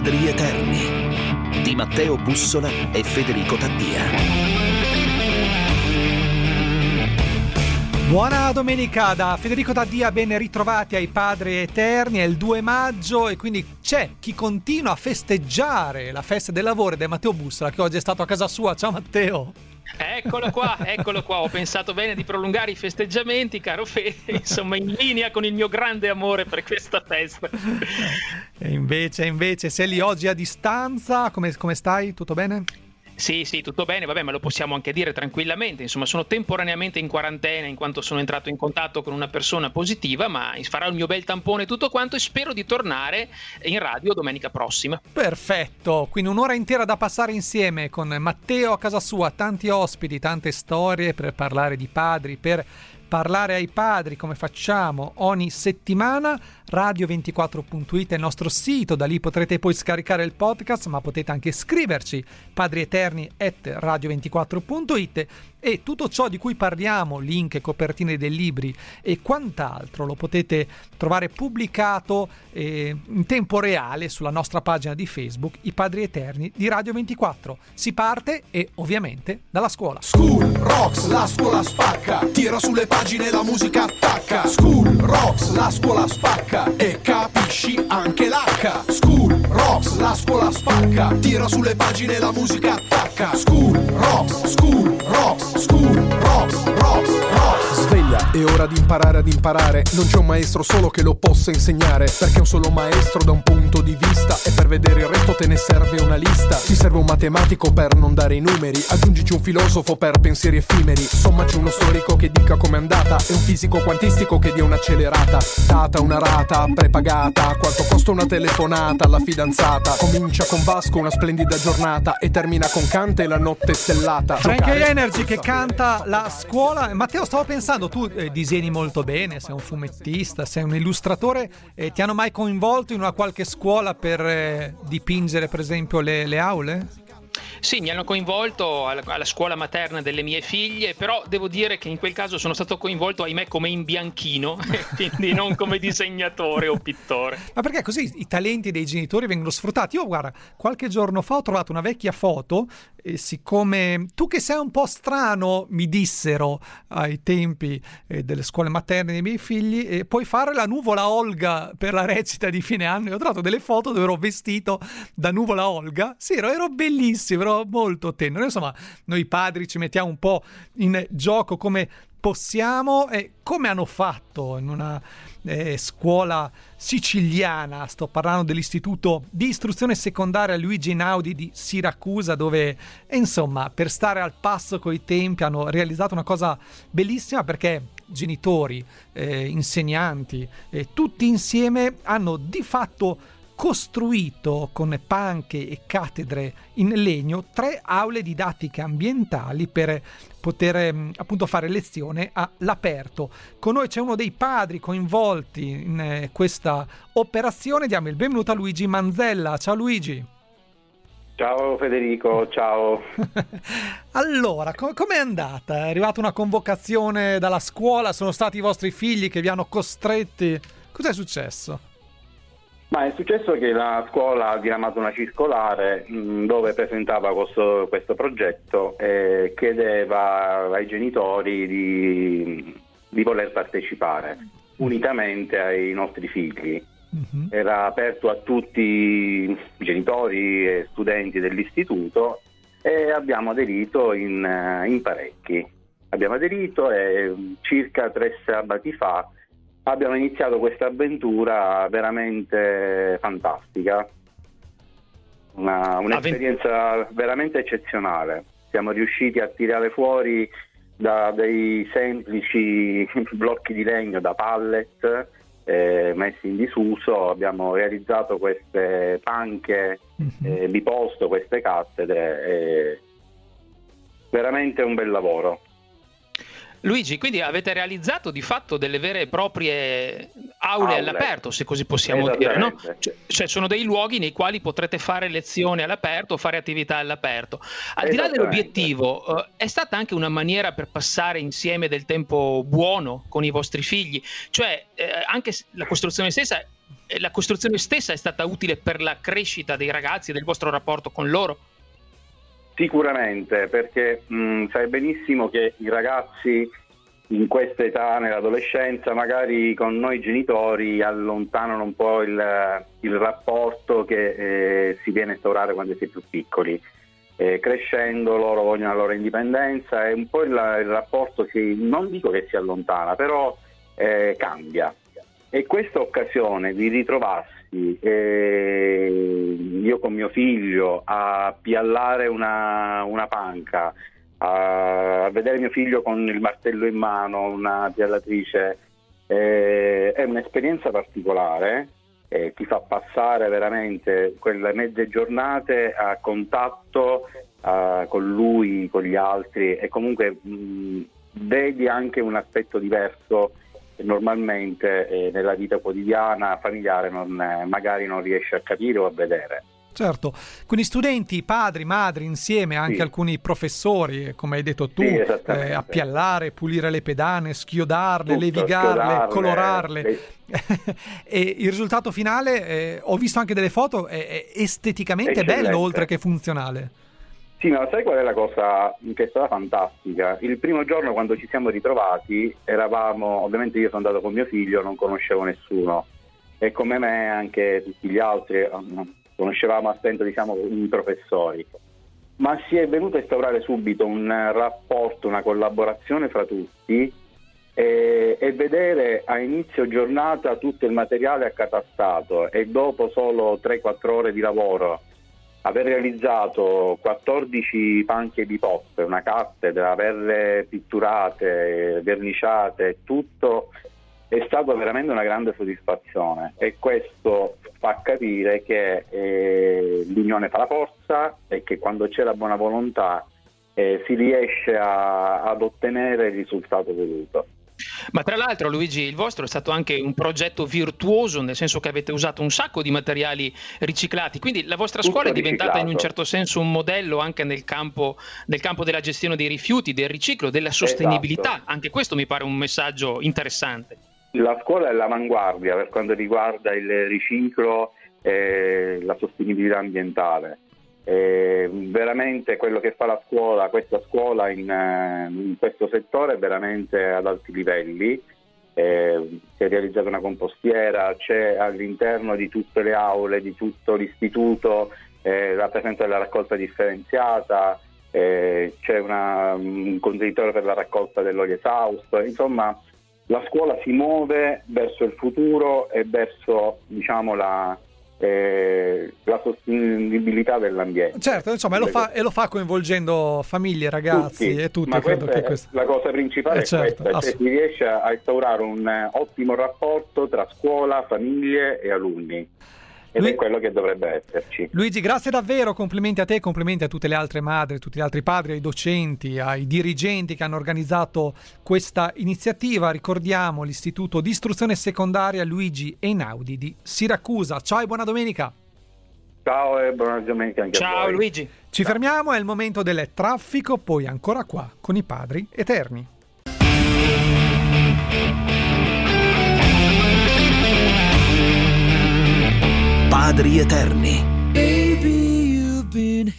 Padri Eterni di Matteo Bussola e Federico Taddia. Buona domenica da Federico Taddia, ben ritrovati ai Padri Eterni, è il 2 maggio e quindi c'è chi continua a festeggiare la festa del lavoro ed è Matteo Bussola che oggi è stato a casa sua. Ciao Matteo! Eccolo qua, eccolo qua. Ho pensato bene di prolungare i festeggiamenti, caro Fede, insomma, in linea con il mio grande amore per questa festa. E invece, invece, sei lì oggi a distanza, come, come stai? Tutto bene? Sì, sì, tutto bene, vabbè, ma lo possiamo anche dire tranquillamente. Insomma, sono temporaneamente in quarantena in quanto sono entrato in contatto con una persona positiva, ma farò il mio bel tampone e tutto quanto e spero di tornare in radio domenica prossima. Perfetto, quindi un'ora intera da passare insieme con Matteo a casa sua, tanti ospiti, tante storie per parlare di padri, per parlare ai padri come facciamo ogni settimana. Radio24.it è il nostro sito, da lì potrete poi scaricare il podcast, ma potete anche scriverci padrieterni.radio24.it e tutto ciò di cui parliamo, link copertine dei libri e quant'altro lo potete trovare pubblicato eh, in tempo reale sulla nostra pagina di Facebook I Padri Eterni di Radio 24. Si parte e ovviamente dalla scuola. School Rocks, la scuola spacca, tira sulle pagine la musica attacca. School Rocks, la scuola spacca e capisci anche l'H. School Rocks, la scuola spacca, tira sulle pagine la musica attacca. School Rocks, School Rocks. School, rocks, rocks, rocks. Sveglia, è ora di imparare ad imparare. Non c'è un maestro solo che lo possa insegnare. Perché un solo maestro da un punto di vista. E per vedere il resto te ne serve una lista. Ti serve un matematico per non dare i numeri. Aggiungici un filosofo per pensieri effimeri. Sommaci uno storico che dica com'è andata. E un fisico quantistico che dia un'accelerata. Data una rata prepagata. Quanto costa una telefonata alla fidanzata. Comincia con Vasco una splendida giornata. E termina con Kant e la notte stellata. Frankie Energy che canta la scuola. Matteo, stavo pensando, tu eh, disegni molto bene, sei un fumettista, sei un illustratore, eh, ti hanno mai coinvolto in una qualche scuola per eh, dipingere, per esempio, le, le aule? Sì, mi hanno coinvolto alla, alla, scuola materna delle mie figlie, però devo dire che in quel caso sono stato coinvolto, ahimè, come in bianchino, quindi non come disegnatore o pittore. Ma perché così i talenti dei genitori vengono sfruttati? Io, guarda, qualche giorno fa ho trovato una vecchia foto e siccome tu che sei un po' strano, mi dissero ai tempi eh, delle scuole materne dei miei figli, eh, puoi fare la nuvola Olga per la recita di fine anno. E ho trovato delle foto dove ero vestito da nuvola Olga. Sì, ero, ero bellissimo, ero molto tenero. Insomma, noi padri ci mettiamo un po' in gioco come possiamo e come hanno fatto in una eh, scuola siciliana, sto parlando dell'istituto di istruzione secondaria Luigi Naudi di Siracusa dove insomma per stare al passo coi tempi hanno realizzato una cosa bellissima perché genitori, eh, insegnanti, eh, tutti insieme hanno di fatto costruito con panche e cattedre in legno tre aule didattiche ambientali per poter mm, appunto fare lezione all'aperto. Con noi c'è uno dei padri coinvolti in eh, questa operazione. Diamo il benvenuto a Luigi Manzella. Ciao Luigi. Ciao Federico, ciao. allora, com- com'è andata? È arrivata una convocazione dalla scuola? Sono stati i vostri figli che vi hanno costretti? Cos'è successo? Ma è successo che la scuola ha diramato una circolare mh, dove presentava questo, questo, progetto e chiedeva ai genitori di, di voler partecipare unitamente ai nostri figli. Uh-huh. Era aperto a tutti i genitori e studenti dell'istituto e abbiamo aderito in, in parecchi. Abbiamo aderito e circa tre sabati fa abbiamo iniziato questa avventura veramente fantastica, Una, un'esperienza veramente eccezionale. Siamo riusciti a tirare fuori da dei semplici blocchi di legno, da pallet eh, messi in disuso, abbiamo realizzato queste panche mhm. eh, biposto, queste cattedre, eh, veramente un bel lavoro. Luigi, quindi avete realizzato di fatto delle vere e proprie aule, aule. all'aperto, se così possiamo dire, no? Cioè, cioè, sono dei luoghi nei quali potrete fare lezioni all'aperto, fare attività all'aperto. Al di là dell'obiettivo, uh, è stata anche una maniera per passare insieme del tempo buono con i vostri figli, cioè eh, anche la costruzione stessa la costruzione stessa è stata utile per la crescita dei ragazzi e del vostro rapporto con loro? Sicuramente, perché mh, sai benissimo che i ragazzi in questa età, nell'adolescenza, magari con noi genitori allontanano un po' il, il rapporto che eh, si viene a instaurare quando si è più piccoli. Eh, crescendo loro vogliono la loro indipendenza e un po' il, il rapporto si, non dico che si allontana, però eh, cambia. E questa occasione di ritrovarsi eh, io con mio figlio a piallare una, una panca, a, vedere mio figlio con il martello in mano, una piallatrice, eh, è un'esperienza particolare, eh, ti fa passare veramente quelle mezze giornate a contatto uh, con lui, con gli altri e comunque mh, vedi anche un aspetto diverso normalmente eh, nella vita quotidiana familiare non, eh, magari non riesci a capire o a vedere. Certo, quindi studenti, padri, madri, insieme anche sì. alcuni professori, come hai detto tu, sì, eh, appiallare, pulire le pedane, schiodarle, Tutto, levigarle, schiodarle, colorarle. Sì. e il risultato finale, eh, ho visto anche delle foto, è, è esteticamente Eccellente. bello oltre che funzionale. Sì, ma sai qual è la cosa che è stata fantastica? Il primo giorno quando ci siamo ritrovati eravamo, ovviamente io sono andato con mio figlio, non conoscevo nessuno. E come me anche tutti gli altri conoscevamo a stento diciamo, i professori, ma si è venuto a instaurare subito un rapporto, una collaborazione fra tutti e, e vedere a inizio giornata tutto il materiale accatastato e dopo solo 3-4 ore di lavoro aver realizzato 14 panche di poppe, una cattedra, averle pitturate, verniciate, tutto è stata veramente una grande soddisfazione e questo fa capire che eh, l'unione fa la forza e che quando c'è la buona volontà eh, si riesce a, ad ottenere il risultato voluto. Ma tra l'altro Luigi, il vostro è stato anche un progetto virtuoso, nel senso che avete usato un sacco di materiali riciclati, quindi la vostra scuola Tutto è diventata riciclato. in un certo senso un modello anche nel campo, nel campo, della gestione dei rifiuti, del riciclo, della sostenibilità. Esatto. Anche questo mi pare un messaggio interessante. La scuola è all'avanguardia per quanto riguarda il riciclo e la sostenibilità ambientale. E veramente quello che fa la scuola, questa scuola in, eh, in questo settore è veramente ad alti livelli. Eh, si è realizzata una compostiera, c'è all'interno di tutte le aule, di tutto l'istituto, eh, la presenza della raccolta differenziata, eh, c'è una, un contenitore per la raccolta dell'olio esausto, insomma la scuola si muove verso il futuro e verso diciamo, la, eh, la, sostenibilità dell'ambiente. Certo, insomma, e lo, fa, e lo fa coinvolgendo famiglie, ragazzi tutti, e tutti. Ma credo che questo... La cosa principale eh, è certo, questa, cioè si riesce a instaurare un ottimo rapporto tra scuola, famiglie e alunni. Ed Lu- è quello che dovrebbe esserci. Luigi, grazie davvero, complimenti a te, complimenti a tutte le altre madri, a tutti gli altri padri, ai docenti, ai dirigenti che hanno organizzato questa iniziativa. Ricordiamo l'Istituto di Istruzione Secondaria Luigi Einaudi di Siracusa. Ciao e buona domenica. Ciao e buona domenica anche Ciao a voi. Luigi. Ci Ciao. fermiamo, è il momento del traffico, poi ancora qua con i padri eterni. Padri Eterni. Baby,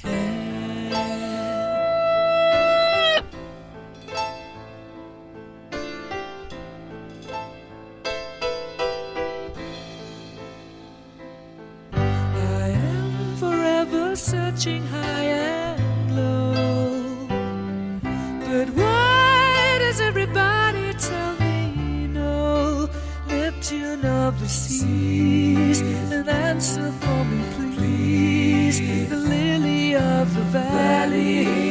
seas, an answer for me, please. The lily of the valley.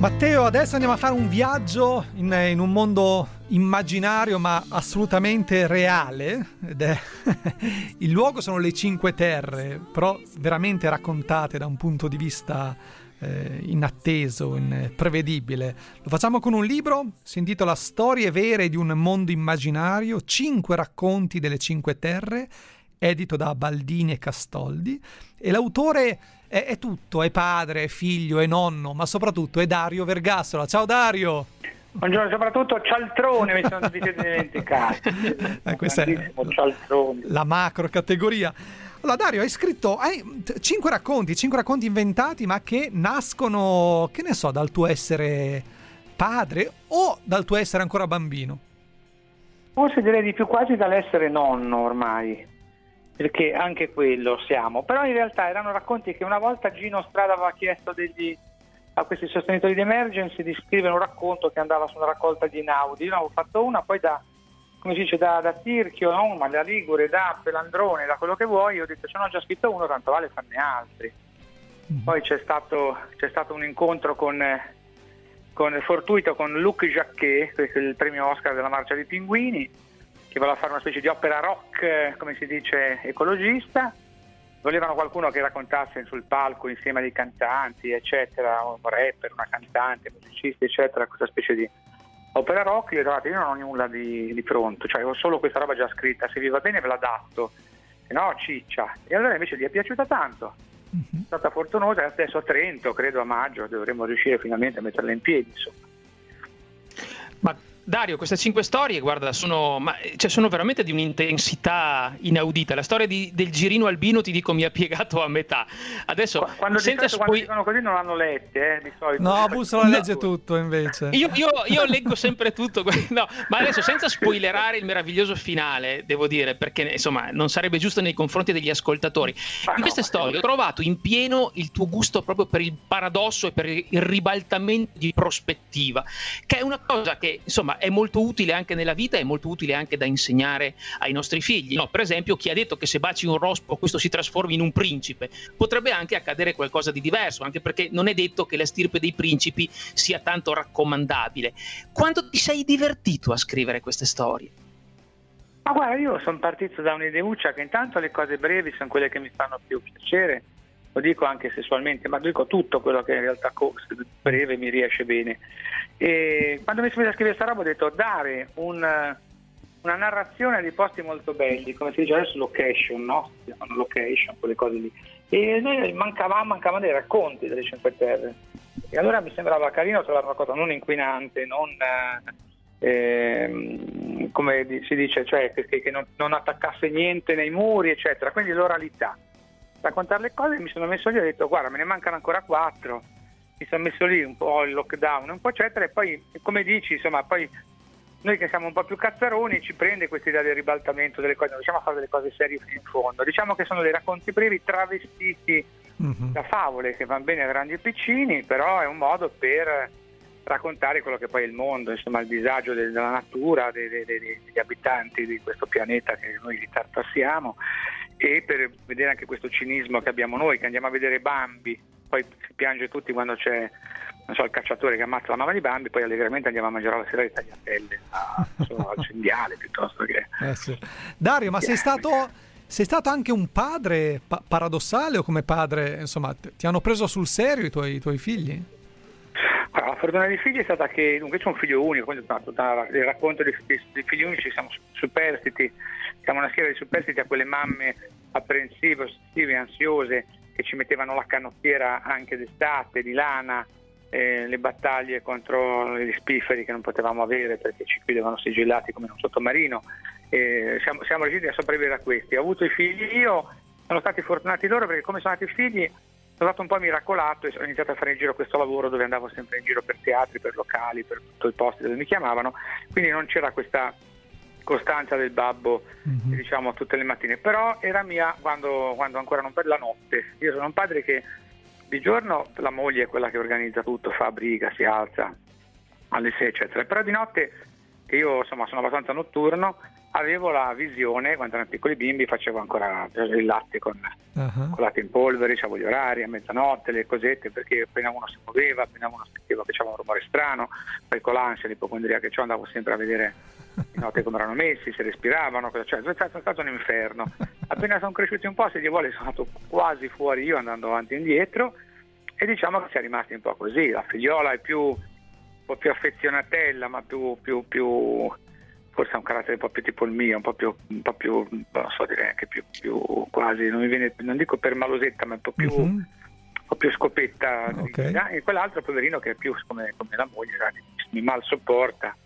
Matteo, adesso andiamo a fare un viaggio in, in un mondo immaginario ma assolutamente reale. Ed è il luogo sono le Cinque Terre, però veramente raccontate da un punto di vista eh, inatteso, in, prevedibile. Lo facciamo con un libro, si intitola Storie vere di un mondo immaginario, cinque racconti delle Cinque Terre, edito da Baldini e Castoldi. E l'autore è, è tutto, è padre, è figlio, è nonno, ma soprattutto è Dario Vergassola. Ciao Dario! Buongiorno, soprattutto cialtrone mi sono dimenticati. Eh, questa è cialtrone. la macro categoria. Allora, Dario, hai scritto hai cinque racconti, cinque racconti inventati, ma che nascono, che ne so, dal tuo essere padre o dal tuo essere ancora bambino. Forse direi di più quasi dall'essere nonno ormai, perché anche quello siamo. Però in realtà erano racconti che una volta Gino Strada aveva chiesto degli- a questi sostenitori di emergency di scrivere un racconto che andava su una raccolta di Naudi. Io ne avevo fatto una, poi da, come si dice, da, da Tirchio, no? ma da Ligure, da Pelandrone, da quello che vuoi, ho detto ce ne ho già scritto uno, tanto vale farne altri. Poi c'è stato, c'è stato un incontro con, con fortuito con Luc Jacquet, il premio Oscar della Marcia dei Pinguini, che voleva fare una specie di opera rock, come si dice, ecologista. Volevano qualcuno che raccontasse sul palco insieme a dei cantanti, eccetera, un rapper, una cantante, musicisti, eccetera, questa specie di opera rock. Io "Guardate, io non ho nulla di, di pronto, cioè ho solo questa roba già scritta, se vi va bene ve la adatto, se no ciccia. E allora invece gli è piaciuta tanto è stata fortunosa, adesso a Trento, credo a maggio, dovremmo riuscire finalmente a metterla in piedi. Insomma. Ma Dario, queste cinque storie, guarda, sono, ma, cioè, sono veramente di un'intensità inaudita. La storia di- del girino albino, ti dico, mi ha piegato a metà. Adesso, Qu- Quando, di senza solito quando spoi- dicono così non l'hanno lette, eh, di solito. No, Bussola No. legge tutto invece. Io, io- io leggo sempre tutto, no, ma adesso senza spoilerare il meraviglioso finale, devo dire, perché insomma non sarebbe giusto nei confronti degli ascoltatori. Ma In no, queste ma- storie ho trovato in pieno il tuo gusto proprio per il paradosso e per il ribaltamento di prospettiva, che è una cosa che insomma è molto utile anche nella vita e molto utile anche da insegnare ai nostri figli. No, per esempio, chi ha detto che se baci un rospo questo si trasformi in un principe, potrebbe anche accadere qualcosa di diverso, anche perché non è detto che la stirpe dei principi sia tanto raccomandabile. Quanto ti sei divertito a scrivere queste storie? Ma guarda, io sono partito da un'ideuccia che intanto le cose brevi sono quelle che mi fanno più piacere, lo dico anche sessualmente, ma dico tutto quello che in realtà breve mi riesce bene. E quando mi sono messo a scrivere questa roba ho detto dare un, una narrazione di posti molto belli, come si dice adesso location, no? Location, quelle cose lì. E noi mancava, mancavano dei racconti delle Cinque Terre. E allora mi sembrava carino trovare una cosa non inquinante, non... eh, come si dice, cioè che, che non, non attaccasse niente nei muri, eccetera. Quindi l'oralità. Raccontare le cose mi sono messo lì e ho detto guarda me ne mancano ancora quattro, mi sono messo lì un po' il lockdown, un po' eccetera e poi come dici insomma poi noi che siamo un po' più cazzaroni ci prende questa idea del ribaltamento delle cose, non riusciamo a fare delle cose serie fino in fondo. Diciamo che sono dei racconti brevi travestiti Mhm. da favole che vanno bene a grandi e piccini, però è un modo per raccontare quello che poi è il mondo, insomma il disagio del- della natura, dei- dei- dei- degli abitanti di questo pianeta che noi ritartassiamo e per vedere anche questo cinismo che abbiamo noi, che andiamo a vedere Bambi, poi si piange tutti quando c'è non so, il cacciatore che ammazza la mamma di Bambi, poi allegramente andiamo a mangiare la sera le tagliatelle a- so, al cinghiale piuttosto che... Eh sì. Dario, ma sei stato, sei stato anche un padre pa- paradossale o come padre, insomma, t- ti hanno preso sul serio i tuoi, i tuoi figli? Allora, la fortuna dei figli è stata che dunque c'è un figlio unico, quindi tutta- tutta il racconto dei, dei- dei figli unici siamo su- superstiti, siamo una schiera di superstiti a quelle mamme apprensive, ossessive, ansiose che ci mettevano la canottiera anche d'estate, di lana, eh, le battaglie contro gli spifferi che non potevamo avere perché ci chiudevano sigillati come in un sottomarino. Eh, siamo, siamo riusciti a sopravvivere a questi. Ho avuto i figli io, sono stati fortunati loro perché come sono nati i figli sono stato un po' miracolato e ho iniziato a fare in giro questo lavoro dove andavo sempre in giro per teatri, per locali, per tutti i posti dove mi chiamavano, quindi non c'era questa costanza del babbo Mhm. diciamo tutte le mattine, però era mia quando, quando ancora non per la notte. Io sono un padre che di giorno la moglie è quella che organizza tutto, fa briga, si alza alle 6 eccetera, però di notte che io insomma sono abbastanza notturno avevo la visione, quando erano piccoli bimbi facevo ancora il latte con Ah, con latte in polvere, c'avevo gli orari a mezzanotte, le cosette, perché appena uno si muoveva, appena uno sentiva che c'era un rumore strano, poi con l'ansia, l'ipocondria che ho andavo sempre a vedere di notte come erano messi, se respiravano, cosa- cioè è stato, è stato un inferno. Appena sono cresciuti un po', se Dio vuole, sono andato quasi fuori io andando avanti e indietro e diciamo che si è rimasti un po' così, la figliola è più, un po' più affezionatella, ma più, più, più forse ha un carattere un po' più tipo il mio, un po' più, un po' più non so dire anche più, più quasi, non mi viene, non dico per malosetta, ma un po' più, Mhm. po' più scopetta. Ok. E quell'altro poverino che è più come, come la moglie, mi mal sopporta.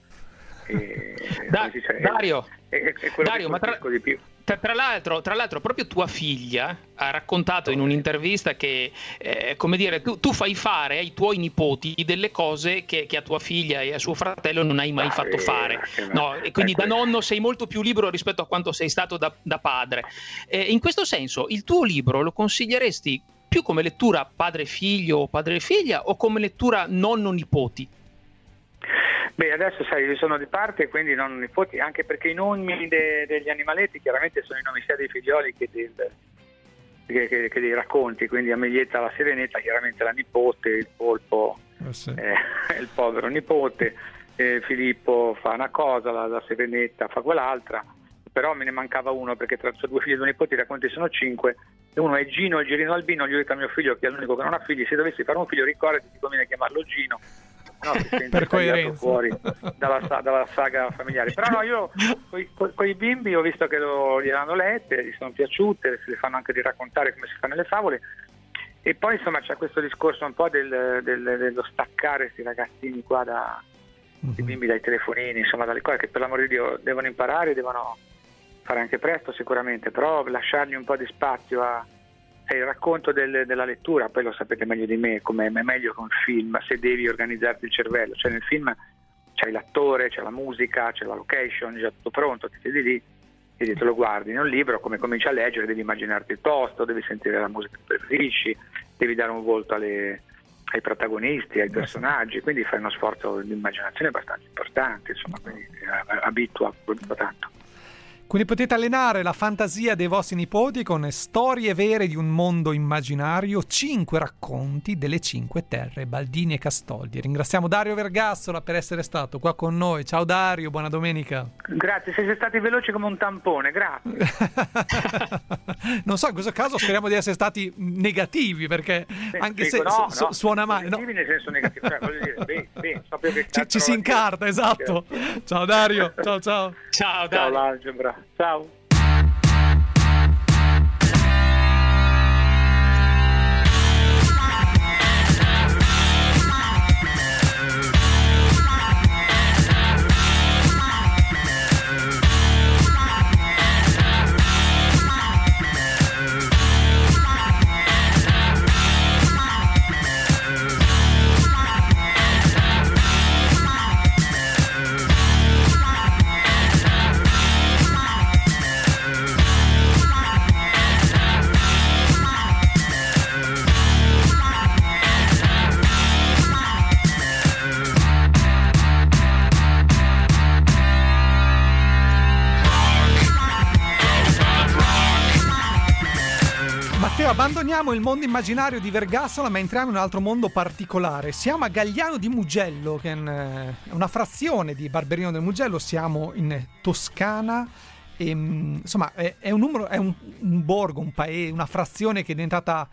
E, da, dice, Dario, è, è, è Dario ma tra, più. Tra l'altro, tra l'altro, proprio tua figlia ha raccontato in un'intervista che, eh, come dire, tu, tu, fai fare ai tuoi nipoti delle cose che, che, a tua figlia e a suo fratello non hai mai ah, fatto fare. No, e quindi da nonno sei molto più libero rispetto a quanto sei stato da, da padre. Eh, in questo senso, il tuo libro lo consiglieresti più come lettura padre-figlio o padre-figlia o come lettura nonno-nipoti? Beh, adesso sai, io sono di parte, quindi non nipoti, anche perché i nomi de, degli animaletti chiaramente sono i nomi sia dei figlioli che, del, che, che, che, dei racconti, quindi Ameglietta la Serenetta, chiaramente la nipote, il polpo, oh, sì. eh, il povero nipote, eh, Filippo fa una cosa, la, la, Serenetta fa quell'altra, però me ne mancava uno perché tra due figli e due nipoti i racconti sono cinque, uno è Gino, il girino albino, gli ho detto a mio figlio che è l'unico che non ha figli, se dovessi fare un figlio ricordati ti conviene chiamarlo Gino no, per coerenza fuori dalla, dalla, saga familiare. Però no, io con i bimbi ho visto che lo, gliel'hanno lette, gli sono piaciute, si le fanno anche di raccontare come si fanno le favole. E poi insomma c'è questo discorso un po' del, del, dello staccare questi ragazzini qua da, uh-huh. i bimbi dai telefonini, insomma dalle cose che per l'amor di Dio devono imparare, devono fare anche presto sicuramente, però lasciargli un po' di spazio a, è il racconto del, della lettura, poi lo sapete meglio di me, come è meglio che un film, se devi organizzarti il cervello, cioè nel film c'è l'attore, c'è la musica, c'è la location, già tutto pronto, ti siedi lì e te lo guardi in un libro, come cominci a leggere devi immaginarti il posto, devi sentire la musica che preferisci, devi dare un volto alle, ai protagonisti, ai personaggi, quindi fai uno sforzo di immaginazione abbastanza importante, insomma, quindi eh, abitua tanto. Quindi potete allenare la fantasia dei vostri nipoti con storie vere di un mondo immaginario, cinque racconti delle cinque terre, Baldini e Castoldi. Ringraziamo Dario Vergassola per essere stato qua con noi. Ciao Dario, buona domenica. Grazie, siete stati veloci come un tampone, grazie. non so, in questo caso speriamo di essere stati negativi perché sì, anche dico, se no, su- no, suona male. No. nel senso negativo, cioè, voglio dire, beh, beh, ci, ci si incarta, esatto. Ciao Dario, ciao ciao. Ciao Dario. Ciao l'algebra. Ciao. Abbandoniamo il mondo immaginario di Vergassola ma entriamo in un altro mondo particolare. Siamo a Gagliano di Mugello, che è una frazione di Barberino del Mugello, siamo in Toscana. E, insomma, è, è, un, numero, è un, un borgo, un paese, una frazione che è diventata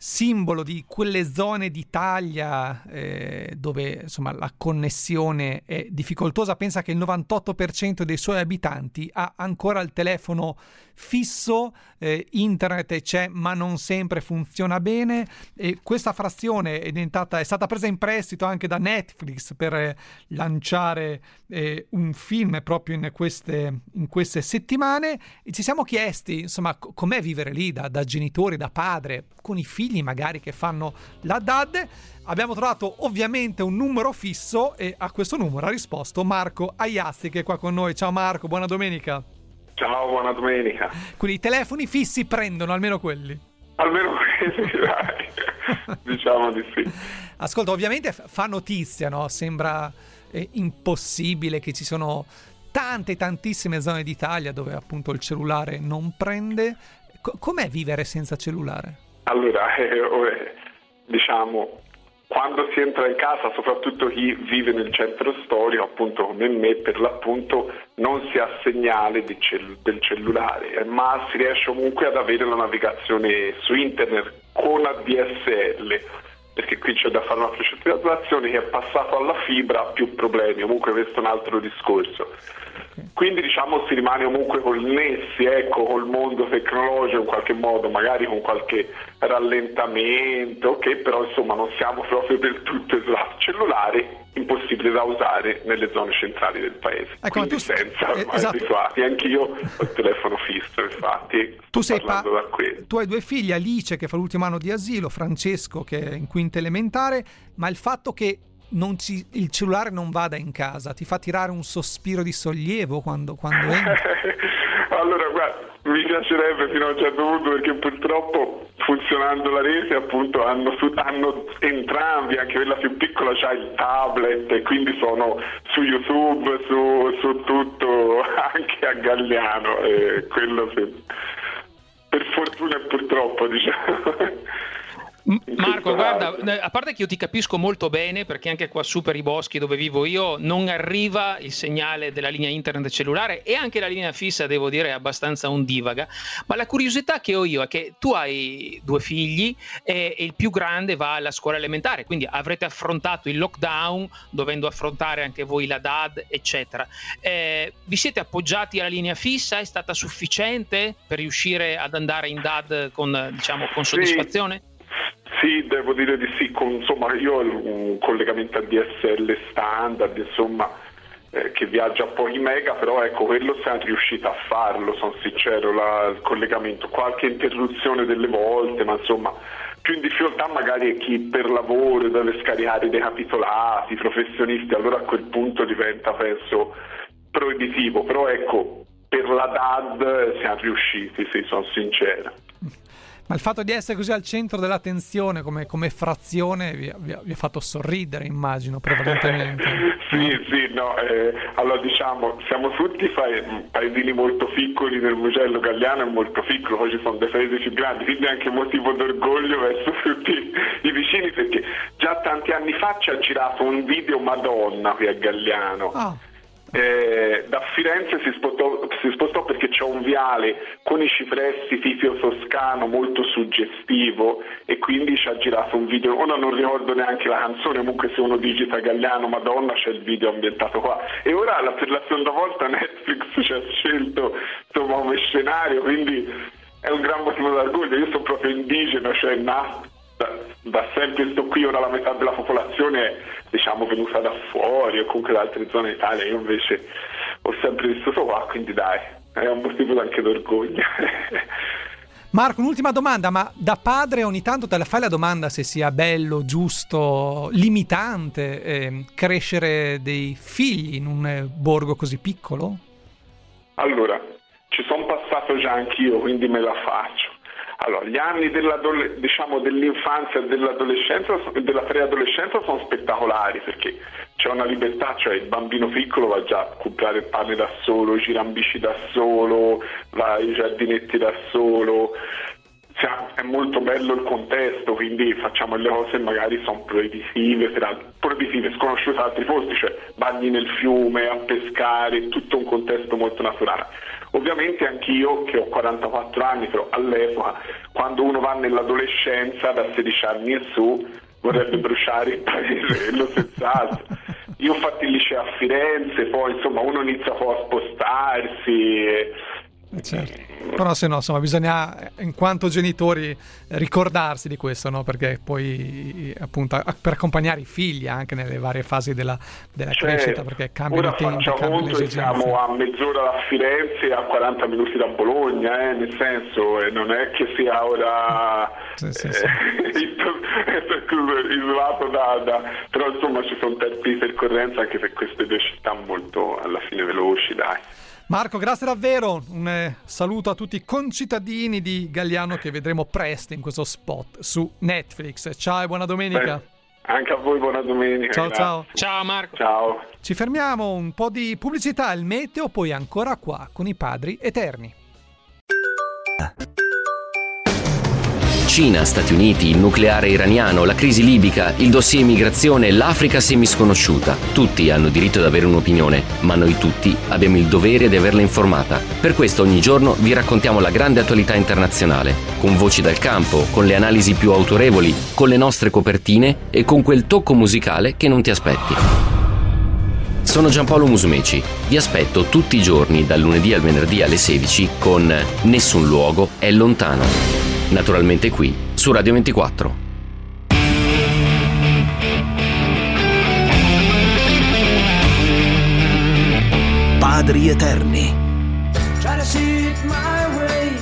simbolo di quelle zone d'Italia eh, dove insomma, la connessione è difficoltosa. Pensa che il 98% dei suoi abitanti ha ancora il telefono fisso, eh, internet c'è ma non sempre funziona bene. E questa frazione è, è stata presa in prestito anche da Netflix per eh, lanciare eh, un film proprio in queste, in queste, settimane. E ci siamo chiesti insomma com'è vivere lì da, da genitori, da padre, con i figli magari che fanno la DAD. Abbiamo trovato ovviamente un numero fisso e a questo numero ha risposto Marco Aiazzi che è qua con noi. Ciao Marco, buona domenica. Ciao, buona domenica. Quindi i telefoni fissi prendono almeno quelli. Almeno quelli, dai. diciamo di sì. Ascolta, ovviamente fa notizia, no? Sembra eh, impossibile che ci sono tante, tantissime zone d'Italia dove appunto il cellulare non prende. C- com'è vivere senza cellulare? Allora, eh, diciamo, quando si entra in casa, soprattutto chi vive nel centro storico, appunto come me, per l'appunto non si ha segnale cell- del cellulare, eh, ma si riesce comunque ad avere la navigazione su internet con ADSL, perché qui c'è da fare una precipitazione che è passato alla fibra, più problemi, comunque questo è un altro discorso. Quindi diciamo si rimane comunque connessi ecco, col mondo tecnologico in qualche modo, magari con qualche rallentamento, che però insomma non siamo proprio del tutto esatto. Cellulare impossibile da usare nelle zone centrali del paese. Ecco, Quindi tu, senza eh, esatto. abituati. Anch'io ho il telefono fisso, infatti. Tu, sei pa- tu hai due figli, Alice che fa l'ultimo anno di asilo, Francesco che è in quinta elementare, ma il fatto che ci, il cellulare non vada in casa, ti fa tirare un sospiro di sollievo quando, quando entri? allora, guarda, mi piacerebbe fino a un certo punto perché purtroppo funzionando la rete appunto hanno, hanno entrambi, anche quella più piccola ha il tablet e quindi sono su YouTube, su, su tutto, anche a Galliano, e quello sì. per fortuna e purtroppo diciamo. Marco, guarda, eh, a parte che io ti capisco molto bene, perché anche qua su per i boschi dove vivo io non arriva il segnale della linea internet cellulare e anche la linea fissa, devo dire, è abbastanza ondivaga. Ma la curiosità che ho io è che tu hai due figli e, e il più grande va alla scuola elementare, quindi avrete affrontato il lockdown, dovendo affrontare anche voi la DAD, eccetera. Eh, vi siete appoggiati alla linea fissa? È stata sufficiente per riuscire ad andare in DAD con, diciamo, con soddisfazione? Sì. Sì, devo dire di sì, con, insomma io ho un collegamento a DSL standard, insomma, eh, che viaggia a pochi mega, però ecco, quello siamo riusciti a farlo, sono sincero, la, il collegamento, qualche interruzione delle volte, ma insomma più in difficoltà magari è chi per lavoro deve scaricare dei capitolati, professionisti, allora a quel punto diventa penso proibitivo, però ecco, per la DAD siamo riusciti, sì, sono sincero. Ma il fatto di essere così al centro dell'attenzione come, come frazione vi, vi, vi, ha fatto sorridere, immagino, prevalentemente. sì, sì, no, eh, allora diciamo, siamo tutti paesini molto piccoli nel Mugello Galliano è molto piccolo, poi ci sono dei paesi più grandi, quindi anche motivo d'orgoglio verso tutti i vicini perché già tanti anni fa ci ha girato un video Madonna qui a Galliano. Oh eh, da Firenze si spostò, si spostò, perché c'è un viale con i cipressi Fifio Toscano molto suggestivo e quindi ci ha girato un video, ora non ricordo neanche la canzone, comunque se uno digita Gagliano Madonna c'è il video ambientato qua. E ora la, per la seconda volta Netflix ci ha scelto insomma, come scenario, quindi è un gran motivo d'orgoglio, io sono proprio indigeno, cioè nato da, da, sempre sto qui, ora la metà della popolazione è diciamo, venuta da fuori o comunque da altre zone d'Italia, io invece ho sempre vissuto qua, quindi dai, è un motivo anche d'orgoglio. Marco, un'ultima domanda, ma da padre ogni tanto te la fai la domanda se sia bello, giusto, limitante eh, crescere dei figli in un eh, borgo così piccolo? Allora, ci sono passato già anch'io, quindi me la faccio. Allora, gli anni diciamo, dell'infanzia e dell'adolescenza, della preadolescenza sono spettacolari perché c'è una libertà, cioè il bambino piccolo va già a comprare il pane da solo, gira in bici da solo, va ai giardinetti da solo, è molto bello il contesto, quindi facciamo le cose magari sono proibitive, proibitive, sconosciute da altri posti, cioè bagni nel fiume, a pescare, tutto un contesto molto naturale. Ovviamente anch'io, che ho 44 anni, però all'epoca, quando uno va nell'adolescenza, da 16 anni in su, vorrebbe bruciare il paesello senz'altro. Io ho fatto il liceo a Firenze, poi insomma uno inizia un po' a spostarsi. E, eh, certo. Però se no, insomma, bisogna in quanto genitori ricordarsi di questo, no? Perché poi appunto per accompagnare i figli anche nelle varie fasi della, della cioè, crescita, perché cambiano i tempi, cambiano le esigenze. Siamo a mezz'ora da Firenze e a 40 minuti da Bologna, eh? nel senso, eh, non è che sia ora sì, sì, sì. Eh, isolato da, da, però insomma ci sono tempi di percorrenza anche per queste due città molto alla fine veloci, dai. Marco, grazie davvero. Un eh, saluto a tutti i concittadini di Galliano che vedremo presto in questo spot su Netflix. Ciao e buona domenica. Beh, anche a voi buona domenica. Ciao ciao. Ciao Marco. Ciao. Ci fermiamo un po' di pubblicità, il meteo, poi ancora qua con i padri eterni. Cina, Stati Uniti, il nucleare iraniano, la crisi libica, il dossier immigrazione, l'Africa semisconosciuta. Tutti hanno diritto ad avere un'opinione, ma noi tutti abbiamo il dovere di averla informata. Per questo ogni giorno vi raccontiamo la grande attualità internazionale, con voci dal campo, con le analisi più autorevoli, con le nostre copertine e con quel tocco musicale che non ti aspetti. Sono Giampaolo Musumeci. Vi aspetto tutti i giorni dal lunedì al venerdì alle 16 con Nessun luogo è lontano. Naturalmente qui su Radio 24. Padri eterni. Try to see it my way.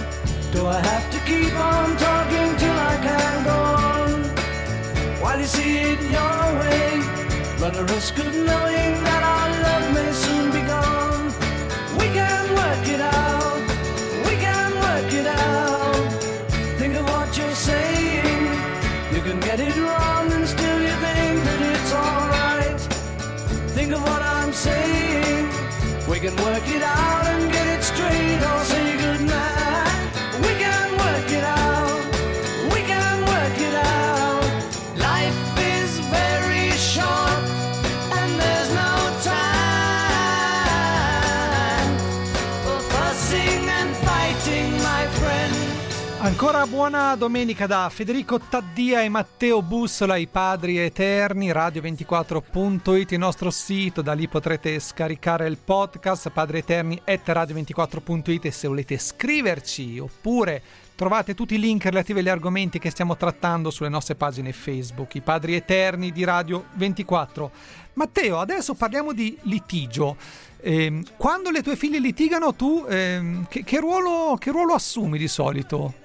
Do I have to keep on talking till I can go on? While you see it your way, run the risk of knowing that our love may soon get it wrong and still you think that it's alright. Think of what I'm saying. We can work it out Ancora buona domenica da Federico Taddia e Matteo Bussola, i padri eterni, radio24.it, il nostro sito, da lì potrete scaricare il podcast, padri eterni radio24.it e se volete scriverci oppure trovate tutti i link relativi agli argomenti che stiamo trattando sulle nostre pagine Facebook, i padri eterni di Radio 24. Matteo, adesso parliamo di litigio. Ehm, quando le tue figlie litigano, tu ehm, che ruolo, che ruolo assumi di solito?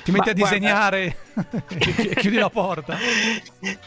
Ti metti Ma a disegnare e chiudi la porta.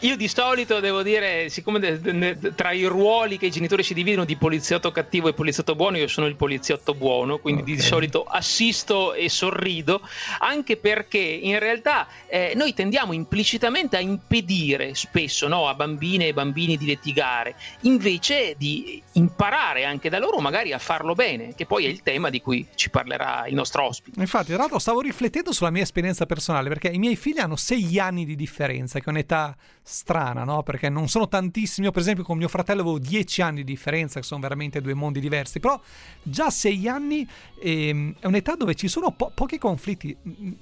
Io di solito devo dire, siccome de- de- de- tra i ruoli che i genitori si dividono di poliziotto cattivo e poliziotto buono, io sono il poliziotto buono, quindi di Ok. solito assisto e sorrido, anche perché in realtà eh, noi tendiamo implicitamente a impedire spesso no, a bambine e bambini di litigare, invece di imparare anche da loro magari a farlo bene, che poi è il tema di cui ci parlerà il nostro ospite. Infatti, tra l'altro stavo riflettendo sulla mia esperienza personale perché i miei figli hanno sei anni di differenza, che è un'età strana, no? Perché non sono tantissimi. Io, per esempio, con mio fratello avevo dieci anni di differenza, che sono veramente due mondi diversi. Però già sei anni ehm, è un'età dove ci sono po- pochi conflitti.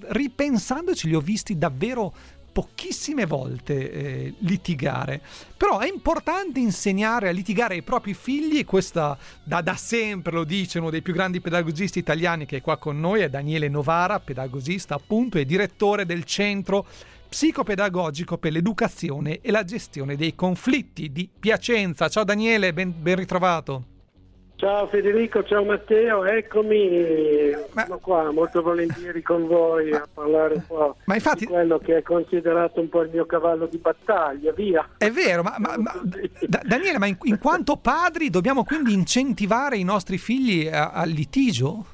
Ripensandoci, li ho visti davvero pochissime volte eh, litigare. Però è importante insegnare a litigare ai propri figli e questa da, da sempre lo dice uno dei più grandi pedagogisti italiani che è qua con noi, è Daniele Novara, pedagogista appunto e direttore del centro psicopedagogico per l'educazione e la gestione dei conflitti di Piacenza. Ciao Daniele, ben, ben ritrovato. Ciao Federico, ciao Matteo, eccomi, Ma- sono qua molto volentieri con voi a parlare un po' Ma infatti- di quello che è considerato un po' il mio cavallo di battaglia, via. È vero, ma, ma- ma- Da- Daniele, ma in, in quanto padri dobbiamo quindi incentivare i nostri figli al litigio?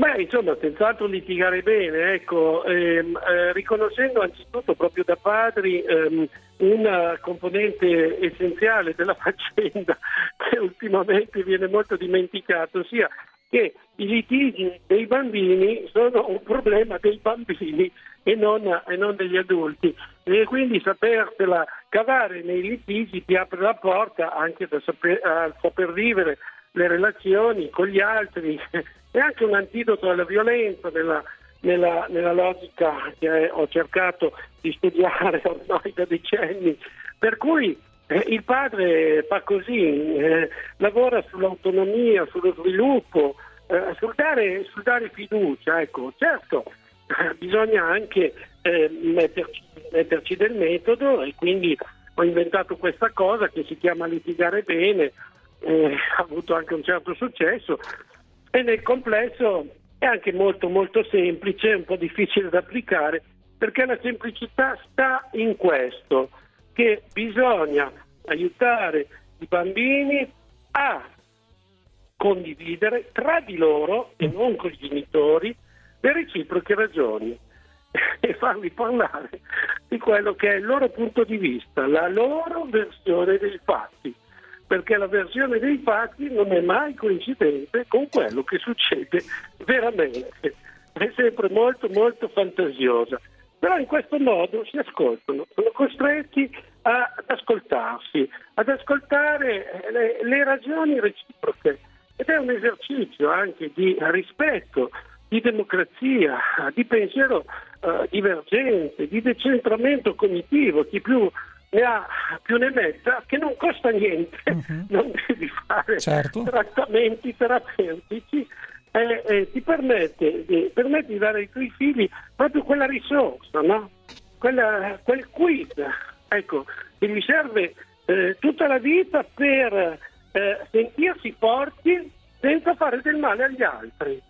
Beh, insomma, senz'altro litigare bene, ecco, ehm, eh, riconoscendo anzitutto proprio da padri ehm, una componente essenziale della faccenda che ultimamente viene molto dimenticata, ossia che i litigi dei bambini sono un problema dei bambini e non, e non degli adulti. E quindi sapersela cavare nei litigi ti apre la porta anche da saper, a saper vivere le relazioni con gli altri è anche un antidoto alla violenza nella, nella- nella logica che ho cercato di studiare ormai da decenni. Per cui eh, il padre fa così, eh, lavora sull'autonomia, sullo sviluppo, eh, sul, dare, sul dare fiducia. Ecco, certo, eh, bisogna anche eh, metterci, metterci del metodo e quindi ho inventato questa cosa che si chiama litigare bene, eh, ha avuto anche un certo successo. E nel complesso è anche molto molto semplice, un po' difficile da applicare, perché la semplicità sta in questo, che bisogna aiutare i bambini a condividere tra di loro e non con i genitori le reciproche ragioni e farli parlare di quello che è il loro punto di vista, la loro versione dei fatti, perché la versione dei fatti non è mai coincidente con quello che succede veramente, è sempre molto molto fantasiosa. Però in questo modo si ascoltano, sono costretti ad ascoltarsi, ad ascoltare eh, le, le ragioni reciproche ed è un esercizio anche di rispetto, di democrazia, di pensiero eh, divergente, di decentramento cognitivo. Chi più ne ha più ne metta, che non costa niente, Mhm. non devi fare Certo. trattamenti terapeutici, eh, eh, ti permette di, permette di dare ai tuoi figli proprio quella risorsa, no? Quella- quel quiz, ecco, che gli serve eh, tutta la vita per eh, sentirsi forti senza fare del male agli altri.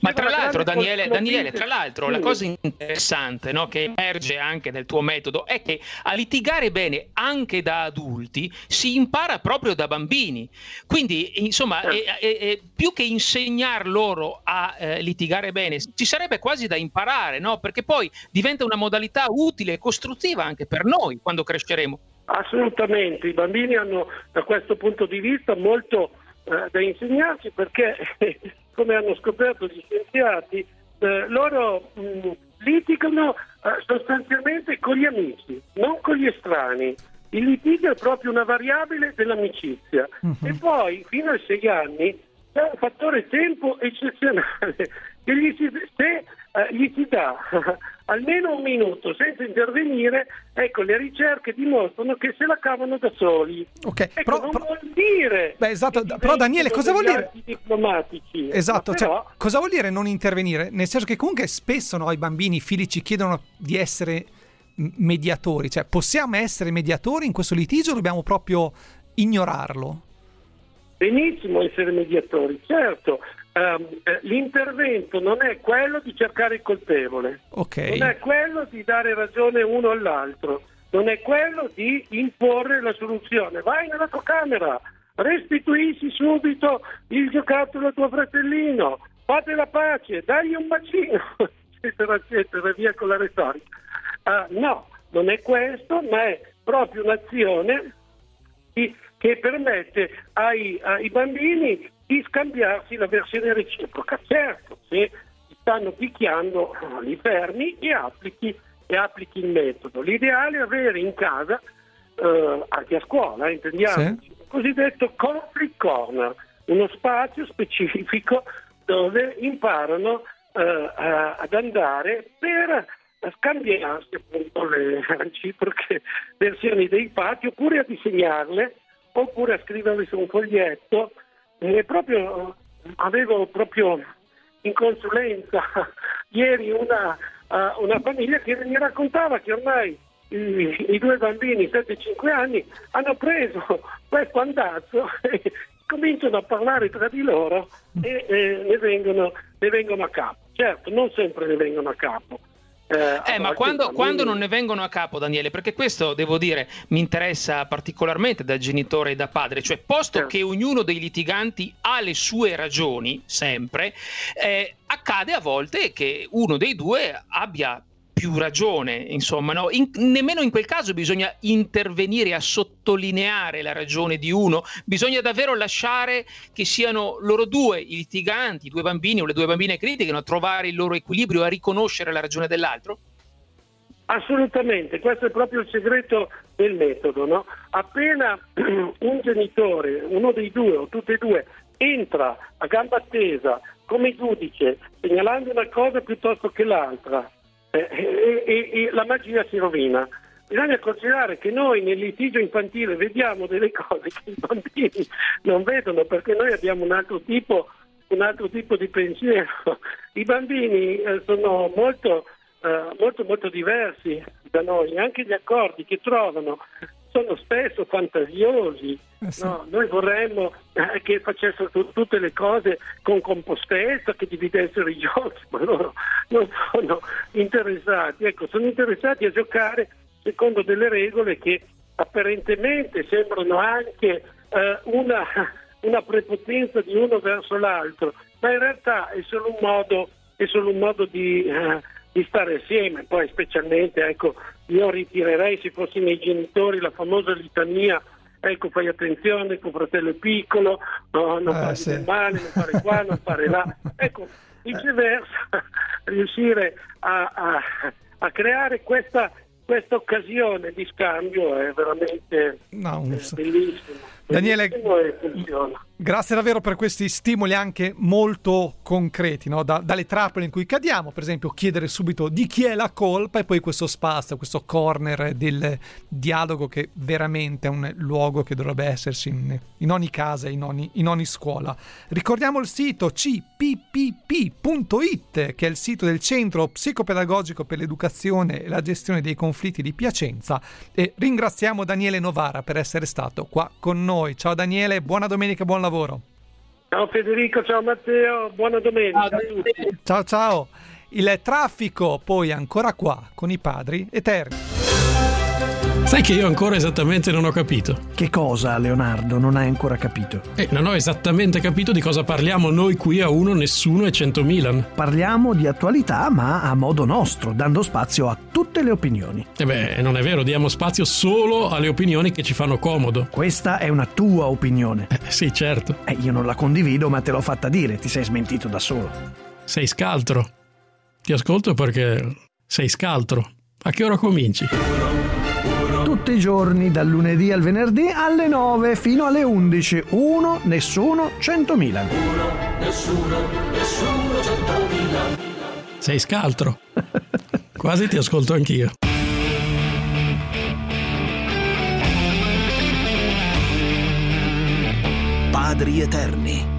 Ma tra la l'altro, Daniele, Daniele, tra l'altro, la cosa interessante no, che emerge anche nel tuo metodo è che a litigare bene anche da adulti si impara proprio da bambini. Quindi, insomma, è- è- è- più che insegnar loro a eh, litigare bene, ci sarebbe quasi da imparare, no? Perché poi diventa una modalità utile e costruttiva anche per noi quando cresceremo. Assolutamente, i bambini hanno da questo punto di vista molto eh, da insegnarci perché, come hanno scoperto gli scienziati, eh, loro mh, litigano eh, sostanzialmente con gli amici, non con gli estranei. Il litigio è proprio una variabile dell'amicizia. E poi, fino ai sei anni, c'è un fattore tempo eccezionale che gli si, se eh, gli si dà almeno un minuto senza intervenire, ecco, le ricerche dimostrano che se la cavano da soli. Ok, Ecco, però- non però- vuol dire Beh, esatto, però Daniele, cosa vuol dire- diplomatici. Esatto, cioè, però- cosa vuol dire non intervenire? Nel senso che comunque spesso no, i bambini, i figli ci chiedono di essere mediatori, cioè possiamo essere mediatori in questo litigio o dobbiamo proprio ignorarlo? Benissimo essere mediatori, certo. Eh, l'intervento non è quello di cercare il colpevole, Ok. non è quello di dare ragione uno all'altro, non è quello di imporre la soluzione. Vai nella tua camera, restituisci subito il giocattolo a tuo fratellino, fate la pace, dagli un bacino, eccetera, eccetera, via con la retorica. Ah, no, non è questo, ma è proprio un'azione che permette ai, ai bambini di scambiarsi la versione reciproca. Certo, se ti stanno picchiando, li fermi e applichi, e applichi il metodo. L'ideale è avere in casa, eh, anche a scuola, eh, intendiamoci, il cosiddetto conflict corner, uno spazio specifico dove imparano eh, ad andare per scambiarsi appunto le reciproche versioni dei fatti oppure a disegnarle oppure a scriverle su un foglietto e proprio avevo proprio in consulenza ieri una, eh, una famiglia che mi raccontava che ormai i, i due bambini 7-5 anni hanno preso questo andazzo e cominciano a parlare tra di loro e eh, ne, vengono, ne vengono a capo. Certo, non sempre ne vengono a capo. Eh, Eh, ma quando, quando non ne vengono a capo, Daniele, perché questo devo dire mi interessa particolarmente da genitore e da padre, cioè posto Certo. che ognuno dei litiganti ha le sue ragioni, sempre, eh, accade a volte che uno dei due abbia più ragione, insomma, no? In- nemmeno in quel caso bisogna intervenire a sottolineare la ragione di uno, bisogna davvero lasciare che siano loro due, i litiganti, i due bambini o le due bambine che litigano, a trovare il loro equilibrio, a riconoscere la ragione dell'altro? Assolutamente, questo è proprio il segreto del metodo. no? Appena un genitore, uno dei due o tutti e due, entra a gamba tesa come giudice, segnalando una cosa piuttosto che l'altra, eh, e, e- e la magia si rovina. Bisogna considerare che noi nel litigio infantile vediamo delle cose che i bambini non vedono perché noi abbiamo un altro tipo, un altro tipo di pensiero. I bambini eh, sono molto, eh, molto, molto diversi da noi, anche gli accordi che trovano sono spesso fantasiosi. Eh sì. no? Noi vorremmo eh, che facessero tu- tutte le cose con compostezza, che dividessero i giochi, ma loro non sono interessati. Ecco, sono interessati a giocare secondo delle regole che apparentemente sembrano anche eh, una, una prepotenza di uno verso l'altro, ma in realtà è solo un modo, è solo un modo di, eh, di stare assieme. Poi specialmente, ecco, io ritirerei se fossi i miei genitori la famosa litania ecco fai attenzione, tuo fratello è piccolo, no, non fare sì. male, non fare qua, non fare là. Ecco, viceversa, riuscire a, a- a creare questa, questa occasione di scambio è veramente No, eh, bellissimo. Daniele- Bellissimo e funziona. Grazie davvero per questi stimoli anche molto concreti, no? da, dalle trappole in cui cadiamo, per esempio chiedere subito di chi è la colpa e poi questo spazio, questo corner del dialogo che veramente è un luogo che dovrebbe esserci in, in ogni casa, in ogni, in ogni scuola. Ricordiamo il sito cppp.it che è il sito del Centro Psicopedagogico per l'Educazione e la Gestione dei Conflitti di Piacenza e ringraziamo Daniele Novara per essere stato qua con noi. Ciao Daniele, buona domenica, buon lavoro. Ciao Federico, ciao Matteo, buona domenica ciao, a tutti. Ciao ciao. Il traffico poi ancora qua con i padri eterni. Sai che io ancora esattamente non ho capito. Che cosa, Leonardo, non hai ancora capito? Eh, non ho esattamente capito di cosa parliamo noi qui a uno, nessuno e centomilan. Parliamo di attualità, ma a modo nostro, dando spazio a tutte le opinioni. E eh beh, non è vero, diamo spazio solo alle opinioni che ci fanno comodo. Questa è una tua opinione. Eh, sì, certo. Eh, io non la condivido, ma te l'ho fatta dire, ti sei smentito da solo. Sei scaltro. Ti ascolto perché sei scaltro. A che ora cominci? Tutti i giorni dal lunedì al venerdì alle 9 fino alle 11. Uno, nessuno, 100.000. Uno, nessuno, nessuno, 100.000. Sei scaltro. Quasi ti ascolto anch'io. Padri eterni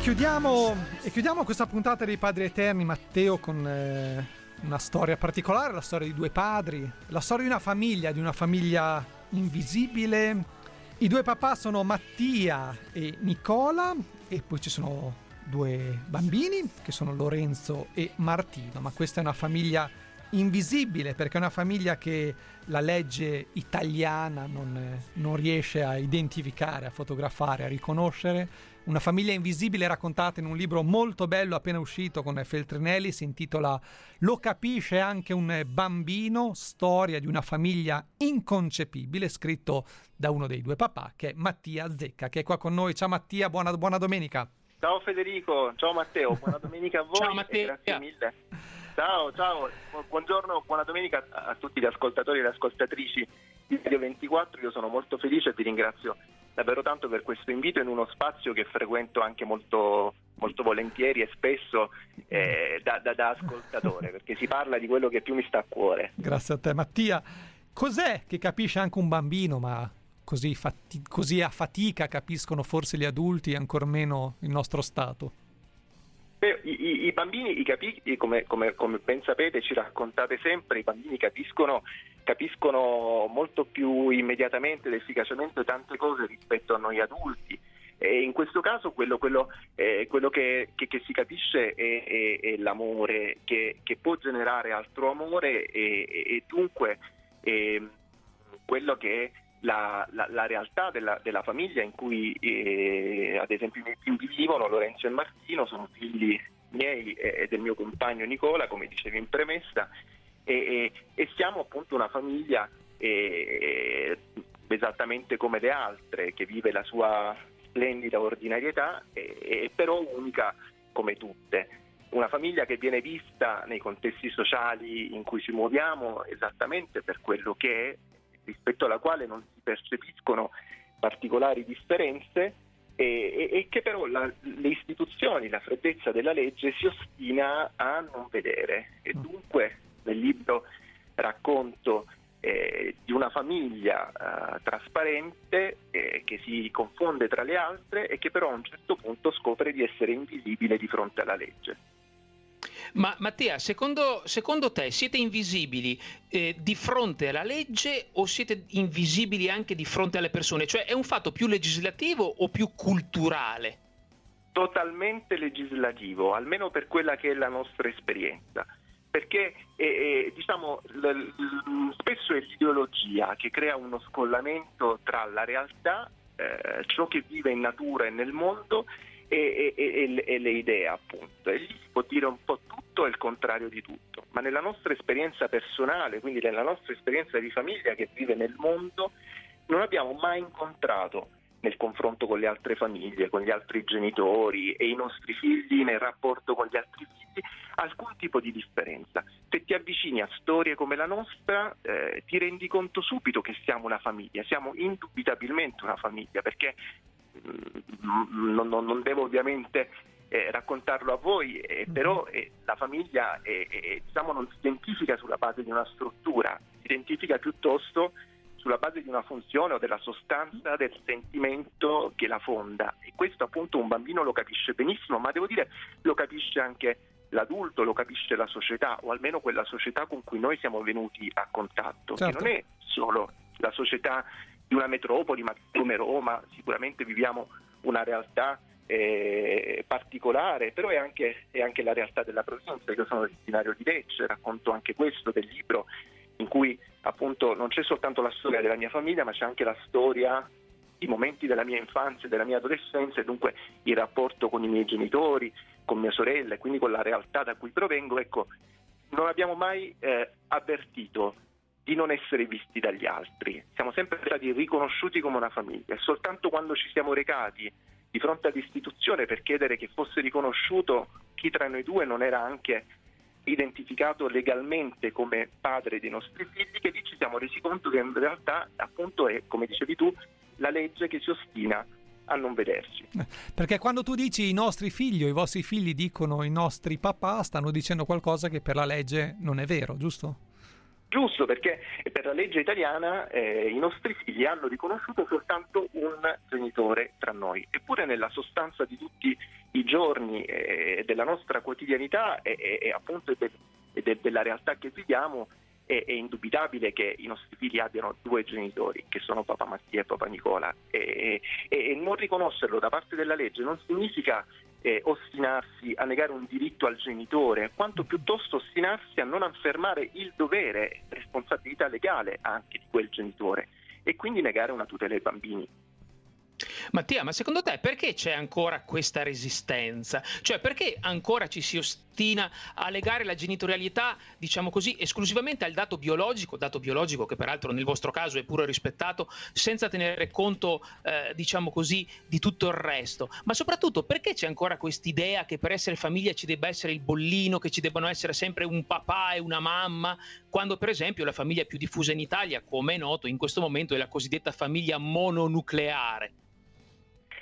chiudiamo, e chiudiamo questa puntata dei Padri Eterni, Matteo, con eh, una storia particolare, la storia di due padri, la storia di una famiglia, di una famiglia invisibile. I due papà sono Mattia e Nicola e poi ci sono due bambini che sono Lorenzo e Martino, ma questa è una famiglia invisibile perché è una famiglia che la legge italiana non, non riesce a identificare, a fotografare, a riconoscere una famiglia invisibile raccontata in un libro molto bello appena uscito con Feltrinelli, si intitola Lo capisce anche un bambino, storia di una famiglia inconcepibile, scritto da uno dei due papà, che è Mattia Zecca, che è qua con noi. Ciao Mattia, buona, buona domenica. Ciao Federico, ciao Matteo, buona domenica a voi. ciao Matteo. Grazie mille. Ciao, ciao, buongiorno, buona domenica a tutti gli ascoltatori e le ascoltatrici di Radio 24. Io sono molto felice e vi ringrazio davvero tanto per questo invito in uno spazio che frequento anche molto, molto volentieri e spesso eh, da, da, da ascoltatore, perché si parla di quello che più mi sta a cuore. Grazie a te. Mattia, cos'è che capisce anche un bambino, ma così, fati- così a fatica capiscono forse gli adulti e ancor meno il nostro Stato? Beh, i, i, bambini, i capi, come, come, come, ben sapete, ci raccontate sempre, i bambini capiscono, capiscono molto più immediatamente ed efficacemente tante cose rispetto a noi adulti. E in questo caso quello, quello, eh, quello che, che, che, si capisce è, è, è l'amore che, che, può generare altro amore e, e dunque eh, quello che è la, la, la realtà della, della, famiglia in cui eh, ad esempio i miei figli vivono, Lorenzo e Martino, sono figli miei e del mio compagno Nicola, come dicevi in premessa, e, e, e siamo appunto una famiglia eh, esattamente come le altre, che vive la sua splendida ordinarietà e però unica come tutte. Una famiglia che viene vista nei contesti sociali in cui ci muoviamo esattamente per quello che è rispetto alla quale non si percepiscono particolari differenze e, e, che però la, le istituzioni, la freddezza della legge si ostina a non vedere e dunque nel libro racconto eh, di una famiglia eh, trasparente eh, che si confonde tra le altre e che però a un certo punto scopre di essere invisibile di fronte alla legge. Ma Mattia, secondo, secondo te siete invisibili eh, di fronte alla legge o siete invisibili anche di fronte alle persone? Cioè è un fatto più legislativo o più culturale? Totalmente legislativo, almeno per quella che è la nostra esperienza perché eh, eh, diciamo, l- l- spesso è l'ideologia che crea uno scollamento tra la realtà, eh, ciò che vive in natura e nel mondo e, e, e, e, le idee appunto. E lì si può dire un po' tutto e il contrario di tutto, ma nella nostra esperienza personale, quindi nella nostra esperienza di famiglia che vive nel mondo, non abbiamo mai incontrato nel confronto con le altre famiglie, con gli altri genitori e i nostri figli nel rapporto con gli altri figli, alcun tipo di differenza. Se ti avvicini a storie come la nostra, eh, ti rendi conto subito che siamo una famiglia, siamo indubitabilmente una famiglia, perché mh, non, non, devo ovviamente eh, raccontarlo a voi, eh, mm-hmm. però eh, la famiglia diciamo, non si identifica sulla base di una struttura, si identifica piuttosto sulla base di una funzione o della sostanza del sentimento che la fonda e questo appunto un bambino lo capisce benissimo, ma devo dire lo capisce anche l'adulto, lo capisce la società o almeno quella società con cui noi siamo venuti a contatto, certo. che non è solo la società di una metropoli, ma come Roma sicuramente viviamo una realtà eh, particolare, però è anche, è anche, la realtà della provincia, io sono originario di Lecce, racconto anche questo del libro in cui appunto non c'è soltanto la storia della mia famiglia, ma c'è anche la storia i momenti della mia infanzia della mia adolescenza e dunque il rapporto con i miei genitori, con mia sorella e quindi con la realtà da cui provengo, ecco, non abbiamo mai eh, avvertito di non essere visti dagli altri, siamo sempre stati riconosciuti come una famiglia. Soltanto quando ci siamo recati di fronte all'istituzione per chiedere che fosse riconosciuto chi tra noi due non era anche identificato legalmente come padre dei nostri figli, che lì ci siamo resi conto che in realtà appunto è, come dicevi tu, la legge che si ostina a non vederci. Perché quando tu dici i nostri figli o i vostri figli dicono i nostri papà, stanno dicendo qualcosa che per la legge non è vero, giusto? Giusto, perché per la legge italiana eh, i nostri figli hanno riconosciuto soltanto un genitore tra noi, eppure nella sostanza di tutti i giorni eh, della nostra quotidianità e, e, e appunto de, de, della realtà che viviamo è, è, indubitabile che i nostri figli abbiano due genitori, che sono papà Mattia e papà Nicola, e, e non riconoscerlo da parte della legge non significa eh, ostinarsi a negare un diritto al genitore, quanto piuttosto ostinarsi a non affermare il dovere, responsabilità legale anche di quel genitore e quindi negare una tutela ai bambini. Mattia, ma secondo te perché c'è ancora questa resistenza? Cioè perché ancora ci si ostina a legare la genitorialità, diciamo così, esclusivamente al dato biologico, dato biologico che peraltro nel vostro caso è pure rispettato, senza tenere conto, eh, diciamo così, di tutto il resto? Ma soprattutto perché c'è ancora quest'idea che per essere famiglia ci debba essere il bollino, che ci debbano essere sempre un papà e una mamma, quando per esempio la famiglia più diffusa in Italia, come è noto, in questo momento è la cosiddetta famiglia mononucleare?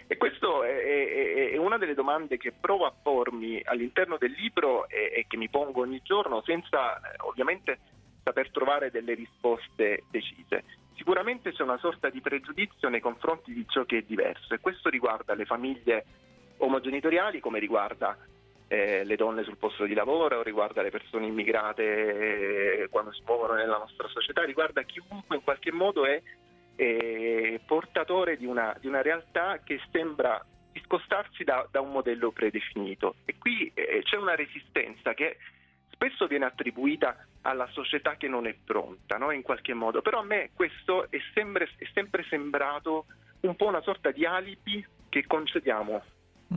E questa è, è, è, una delle domande che provo a pormi all'interno del libro e, e che mi pongo ogni giorno senza eh, ovviamente saper trovare delle risposte decise. Sicuramente c'è una sorta di pregiudizio nei confronti di ciò che è diverso e questo riguarda le famiglie omogenitoriali come riguarda eh, le donne sul posto di lavoro, riguarda le persone immigrate eh, quando si muovono nella nostra società, riguarda chiunque in qualche modo è eh, portatore di una, di una, realtà che sembra discostarsi da, da un modello predefinito. E qui eh, c'è una resistenza che spesso viene attribuita alla società che non è pronta, no? in qualche modo. Però a me questo è sempre, è sempre sembrato un po' una sorta di alibi che concediamo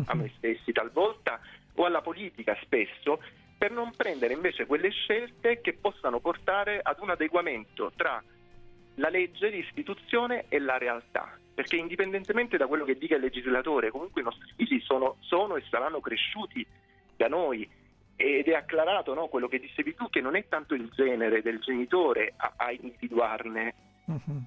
a noi stessi talvolta o alla politica spesso per non prendere invece quelle scelte che possano portare ad un adeguamento tra la legge, l'istituzione e la realtà. Perché indipendentemente da quello che dica il legislatore, comunque i nostri figli sono, sono e saranno cresciuti da noi ed è acclarato no, quello che dicevi tu, che non è tanto il genere del genitore a, a individuarne uh-huh.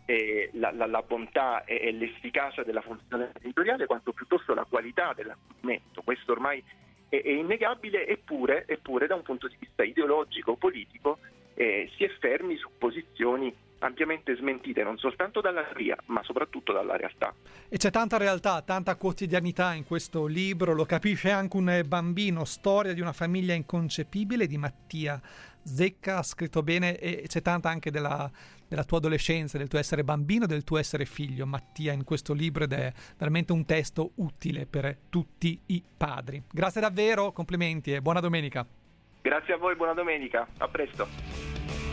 la, la, la, bontà e, e, l'efficacia della funzione editoriale, quanto piuttosto la qualità dell'accudimento. Questo ormai è, è innegabile, eppure, eppure, da un punto di vista ideologico, politico, eh, si è fermi su posizioni ampiamente smentite non soltanto dalla teoria, ma soprattutto dalla realtà. E c'è tanta realtà, tanta quotidianità in questo libro, lo capisce anche un bambino, storia di una famiglia inconcepibile di Mattia Zecca, ha scritto bene e c'è tanta anche della, della tua adolescenza, del tuo essere bambino, del tuo essere figlio, Mattia, in questo libro ed è veramente un testo utile per tutti i padri. Grazie davvero, complimenti e buona domenica. Grazie a voi, buona domenica, a presto.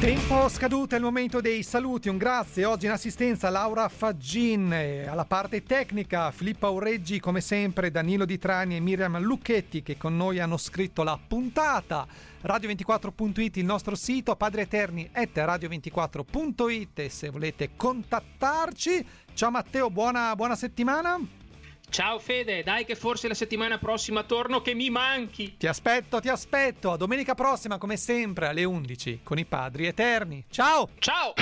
Tempo scaduto, è il momento dei saluti. Un grazie oggi in assistenza Laura Faggin, alla parte tecnica Filippo Aureggi, come sempre Danilo Di Trani e Miriam Lucchetti che con noi hanno scritto la puntata. Radio24.it il nostro sito, padreeterni at radio24.it se volete contattarci. Ciao Matteo, buona, buona settimana. Ciao Fede, dai che forse la settimana prossima torno che mi manchi. Ti aspetto, ti aspetto. A domenica prossima come sempre alle 11 con i Padri Eterni. Ciao! Ciao!